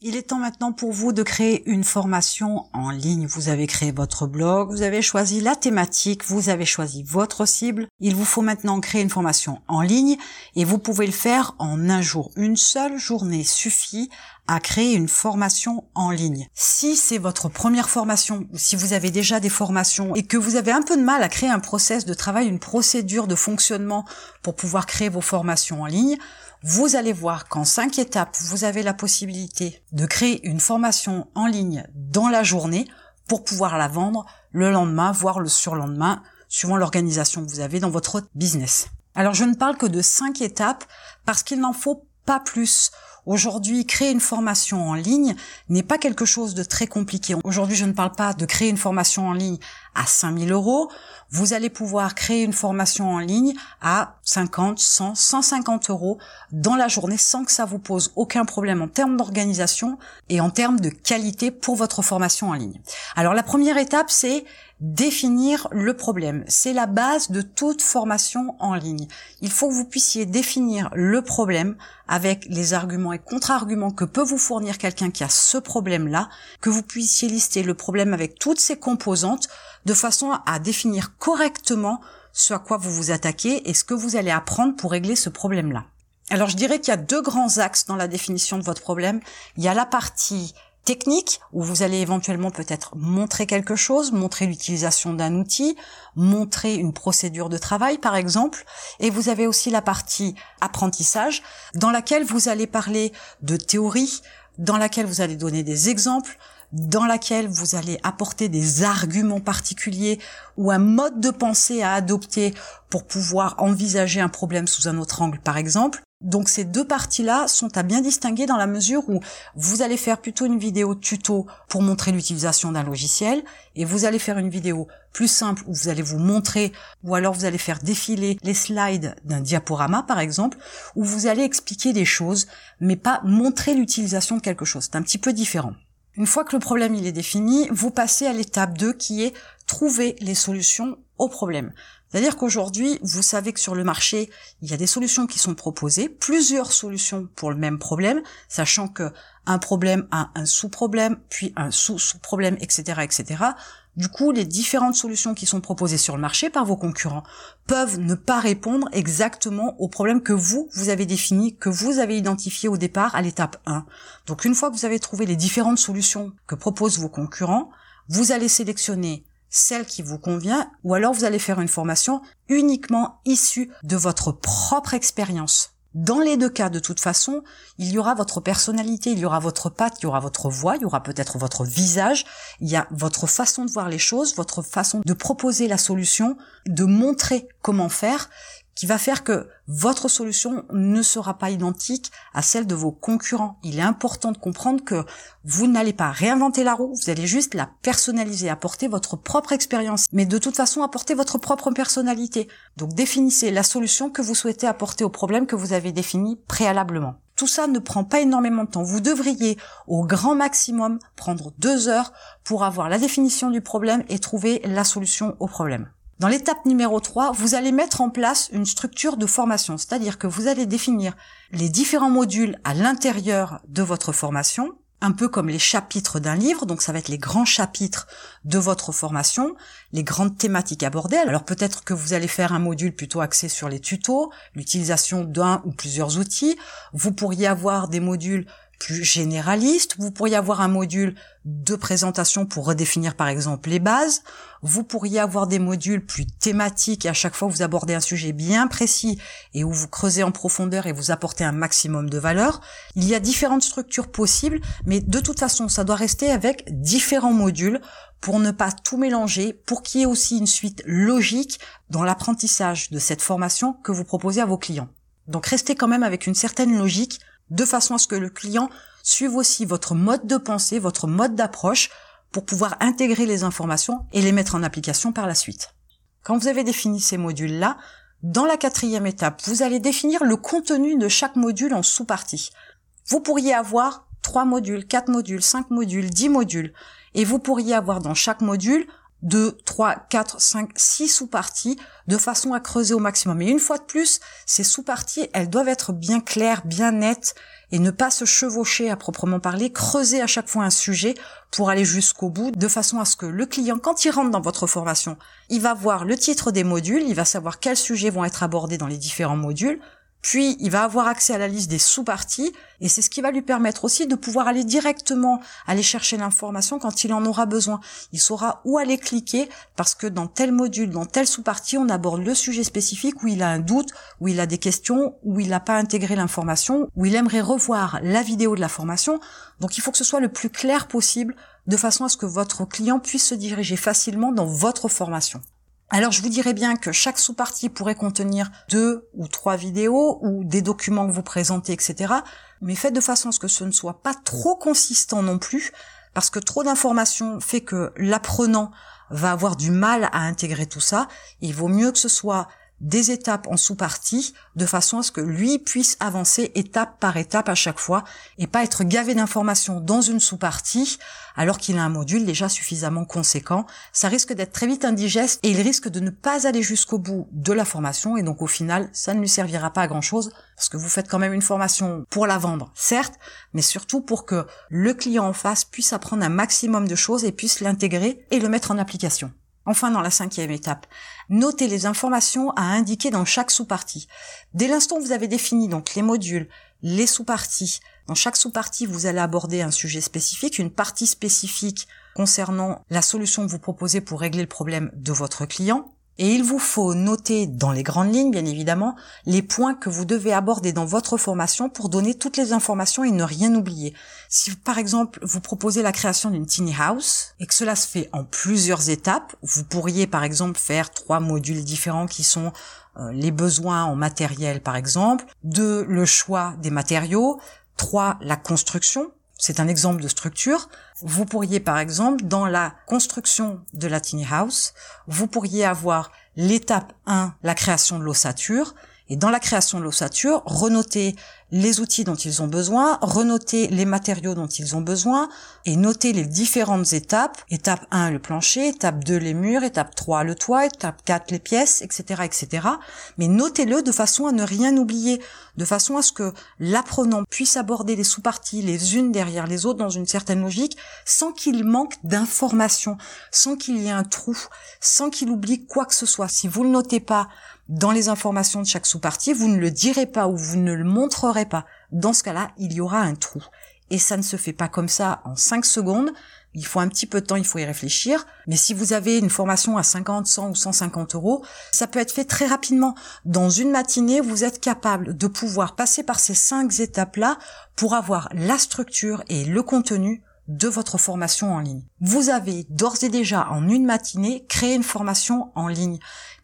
Il est temps maintenant pour vous de créer une formation en ligne. Vous avez créé votre blog, vous avez choisi la thématique, vous avez choisi votre cible. Il vous faut maintenant créer une formation en ligne et vous pouvez le faire en un jour. Une seule journée suffit à créer une formation en ligne. Si c'est votre première formation ou si vous avez déjà des formations et que vous avez un peu de mal à créer un process de travail, une procédure de fonctionnement pour pouvoir créer vos formations en ligne, vous allez voir qu'en cinq étapes, vous avez la possibilité de créer une formation en ligne dans la journée pour pouvoir la vendre le lendemain, voire le surlendemain, suivant l'organisation que vous avez dans votre business. Alors je ne parle que de cinq étapes parce qu'il n'en faut pas plus. Aujourd'hui, créer une formation en ligne n'est pas quelque chose de très compliqué. Aujourd'hui, je ne parle pas de créer une formation en ligne à 5000 euros. Vous allez pouvoir créer une formation en ligne à 50, 100, 150 euros dans la journée sans que ça vous pose aucun problème en termes d'organisation et en termes de qualité pour votre formation en ligne. Alors la première étape, c'est définir le problème. C'est la base de toute formation en ligne. Il faut que vous puissiez définir le problème avec les arguments et contre-arguments que peut vous fournir quelqu'un qui a ce problème-là, que vous puissiez lister le problème avec toutes ses composantes de façon à définir correctement ce à quoi vous vous attaquez et ce que vous allez apprendre pour régler ce problème-là. Alors je dirais qu'il y a deux grands axes dans la définition de votre problème. Il y a la partie technique où vous allez éventuellement peut-être montrer quelque chose, montrer l'utilisation d'un outil, montrer une procédure de travail par exemple, et vous avez aussi la partie apprentissage dans laquelle vous allez parler de théorie, dans laquelle vous allez donner des exemples, dans laquelle vous allez apporter des arguments particuliers ou un mode de pensée à adopter pour pouvoir envisager un problème sous un autre angle par exemple. Donc ces deux parties-là sont à bien distinguer dans la mesure où vous allez faire plutôt une vidéo tuto pour montrer l'utilisation d'un logiciel et vous allez faire une vidéo plus simple où vous allez vous montrer ou alors vous allez faire défiler les slides d'un diaporama par exemple où vous allez expliquer des choses mais pas montrer l'utilisation de quelque chose. C'est un petit peu différent. Une fois que le problème il est défini, vous passez à l'étape 2 qui est trouver les solutions au problème. C'est-à-dire qu'aujourd'hui, vous savez que sur le marché, il y a des solutions qui sont proposées, plusieurs solutions pour le même problème, sachant que un problème a un sous-problème, puis un sous-sous-problème, etc., etc. Du coup, les différentes solutions qui sont proposées sur le marché par vos concurrents peuvent ne pas répondre exactement au problème que vous, vous avez défini, que vous avez identifié au départ à l'étape 1. Donc une fois que vous avez trouvé les différentes solutions que proposent vos concurrents, vous allez sélectionner celle qui vous convient, ou alors vous allez faire une formation uniquement issue de votre propre expérience. Dans les deux cas, de toute façon, il y aura votre personnalité, il y aura votre patte, il y aura votre voix, il y aura peut-être votre visage, il y a votre façon de voir les choses, votre façon de proposer la solution, de montrer comment faire, qui va faire que votre solution ne sera pas identique à celle de vos concurrents. Il est important de comprendre que vous n'allez pas réinventer la roue, vous allez juste la personnaliser, apporter votre propre expérience, mais de toute façon apporter votre propre personnalité. Donc définissez la solution que vous souhaitez apporter au problème que vous avez défini préalablement. Tout ça ne prend pas énormément de temps. Vous devriez au grand maximum prendre deux heures pour avoir la définition du problème et trouver la solution au problème. Dans l'étape numéro 3, vous allez mettre en place une structure de formation, c'est-à-dire que vous allez définir les différents modules à l'intérieur de votre formation, un peu comme les chapitres d'un livre, donc ça va être les grands chapitres de votre formation, les grandes thématiques abordées. Alors peut-être que vous allez faire un module plutôt axé sur les tutos, l'utilisation d'un ou plusieurs outils. Vous pourriez avoir des modules plus généraliste. Vous pourriez avoir un module de présentation pour redéfinir par exemple les bases. Vous pourriez avoir des modules plus thématiques et à chaque fois vous abordez un sujet bien précis et où vous creusez en profondeur et vous apportez un maximum de valeur. Il y a différentes structures possibles, mais de toute façon ça doit rester avec différents modules pour ne pas tout mélanger, pour qu'il y ait aussi une suite logique dans l'apprentissage de cette formation que vous proposez à vos clients. Donc restez quand même avec une certaine logique de façon à ce que le client suive aussi votre mode de pensée, votre mode d'approche pour pouvoir intégrer les informations et les mettre en application par la suite. Quand vous avez défini ces modules-là, dans la quatrième étape, vous allez définir le contenu de chaque module en sous-parties. Vous pourriez avoir trois modules, quatre modules, cinq modules, dix modules, et vous pourriez avoir dans chaque module 2, 3, 4, 5, 6 sous-parties de façon à creuser au maximum. Et une fois de plus, ces sous-parties, elles doivent être bien claires, bien nettes et ne pas se chevaucher à proprement parler, creuser à chaque fois un sujet pour aller jusqu'au bout, de façon à ce que le client, quand il rentre dans votre formation, il va voir le titre des modules, il va savoir quels sujets vont être abordés dans les différents modules, puis, il va avoir accès à la liste des sous-parties et c'est ce qui va lui permettre aussi de pouvoir aller directement aller chercher l'information quand il en aura besoin. Il saura où aller cliquer parce que dans tel module, dans telle sous-partie, on aborde le sujet spécifique où il a un doute, où il a des questions, où il n'a pas intégré l'information, où il aimerait revoir la vidéo de la formation. Donc, il faut que ce soit le plus clair possible de façon à ce que votre client puisse se diriger facilement dans votre formation. Alors je vous dirais bien que chaque sous-partie pourrait contenir deux ou trois vidéos ou des documents que vous présentez, etc. Mais faites de façon à ce que ce ne soit pas trop consistant non plus, parce que trop d'informations fait que l'apprenant va avoir du mal à intégrer tout ça. Il vaut mieux que ce soit des étapes en sous-partie de façon à ce que lui puisse avancer étape par étape à chaque fois et pas être gavé d'informations dans une sous-partie alors qu'il a un module déjà suffisamment conséquent. Ça risque d'être très vite indigeste et il risque de ne pas aller jusqu'au bout de la formation et donc au final ça ne lui servira pas à grand chose parce que vous faites quand même une formation pour la vendre, certes, mais surtout pour que le client en face puisse apprendre un maximum de choses et puisse l'intégrer et le mettre en application. Enfin, dans la cinquième étape, notez les informations à indiquer dans chaque sous-partie. Dès l'instant où vous avez défini donc les modules, les sous-parties, dans chaque sous-partie, vous allez aborder un sujet spécifique, une partie spécifique concernant la solution que vous proposez pour régler le problème de votre client. Et il vous faut noter dans les grandes lignes, bien évidemment, les points que vous devez aborder dans votre formation pour donner toutes les informations et ne rien oublier. Si par exemple vous proposez la création d'une tiny house et que cela se fait en plusieurs étapes, vous pourriez par exemple faire trois modules différents qui sont euh, les besoins en matériel par exemple, deux le choix des matériaux, trois la construction, c'est un exemple de structure. Vous pourriez, par exemple, dans la construction de la tiny house, vous pourriez avoir l'étape 1, la création de l'ossature, et dans la création de l'ossature, renoter les outils dont ils ont besoin, renoter les matériaux dont ils ont besoin et noter les différentes étapes. Étape 1, le plancher, étape 2, les murs, étape 3, le toit, étape 4, les pièces, etc., etc. Mais notez-le de façon à ne rien oublier, de façon à ce que l'apprenant puisse aborder les sous-parties les unes derrière les autres dans une certaine logique sans qu'il manque d'informations, sans qu'il y ait un trou, sans qu'il oublie quoi que ce soit. Si vous le notez pas dans les informations de chaque sous-partie, vous ne le direz pas ou vous ne le montrerez pas. Dans ce cas-là, il y aura un trou. Et ça ne se fait pas comme ça en 5 secondes. Il faut un petit peu de temps, il faut y réfléchir. Mais si vous avez une formation à 50, 100 ou 150 euros, ça peut être fait très rapidement. Dans une matinée, vous êtes capable de pouvoir passer par ces cinq étapes-là pour avoir la structure et le contenu de votre formation en ligne. Vous avez d'ores et déjà en une matinée créé une formation en ligne.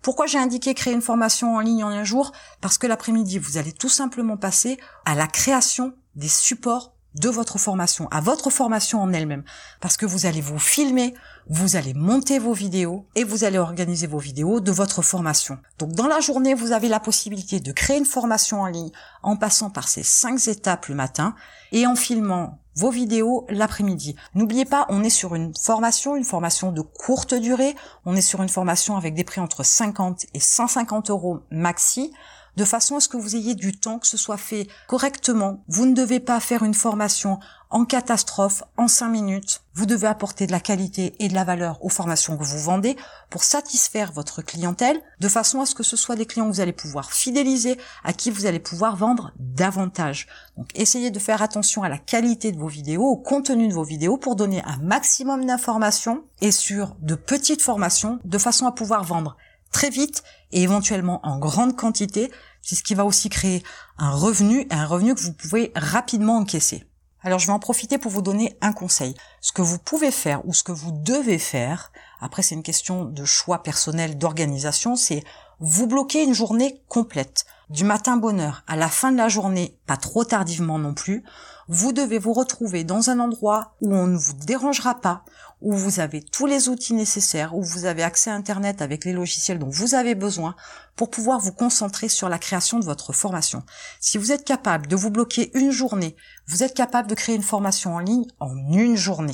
Pourquoi j'ai indiqué créer une formation en ligne en un jour? Parce que l'après-midi, vous allez tout simplement passer à la création des supports de votre formation, à votre formation en elle-même. Parce que vous allez vous filmer, vous allez monter vos vidéos et vous allez organiser vos vidéos de votre formation. Donc dans la journée, vous avez la possibilité de créer une formation en ligne en passant par ces cinq étapes le matin et en filmant vos vidéos l'après-midi. N'oubliez pas, on est sur une formation, une formation de courte durée. On est sur une formation avec des prix entre 50 et 150 euros maxi de façon à ce que vous ayez du temps, que ce soit fait correctement. Vous ne devez pas faire une formation en catastrophe en cinq minutes. Vous devez apporter de la qualité et de la valeur aux formations que vous vendez pour satisfaire votre clientèle de façon à ce que ce soit des clients que vous allez pouvoir fidéliser, à qui vous allez pouvoir vendre davantage. Donc essayez de faire attention à la qualité de vos vidéos, au contenu de vos vidéos pour donner un maximum d'informations et sur de petites formations de façon à pouvoir vendre très vite et éventuellement en grande quantité. C'est ce qui va aussi créer un revenu, un revenu que vous pouvez rapidement encaisser. Alors je vais en profiter pour vous donner un conseil. Ce que vous pouvez faire ou ce que vous devez faire, après c'est une question de choix personnel, d'organisation, c'est vous bloquer une journée complète. Du matin bonheur à la fin de la journée, pas trop tardivement non plus, vous devez vous retrouver dans un endroit où on ne vous dérangera pas, où vous avez tous les outils nécessaires, où vous avez accès à Internet avec les logiciels dont vous avez besoin pour pouvoir vous concentrer sur la création de votre formation. Si vous êtes capable de vous bloquer une journée, vous êtes capable de créer une formation en ligne en une journée.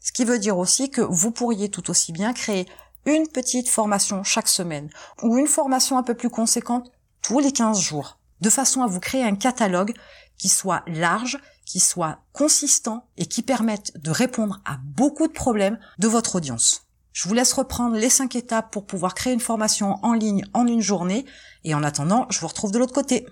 Ce qui veut dire aussi que vous pourriez tout aussi bien créer une petite formation chaque semaine ou une formation un peu plus conséquente tous les 15 jours, de façon à vous créer un catalogue qui soit large, qui soit consistant et qui permette de répondre à beaucoup de problèmes de votre audience. Je vous laisse reprendre les cinq étapes pour pouvoir créer une formation en ligne en une journée et en attendant, je vous retrouve de l'autre côté.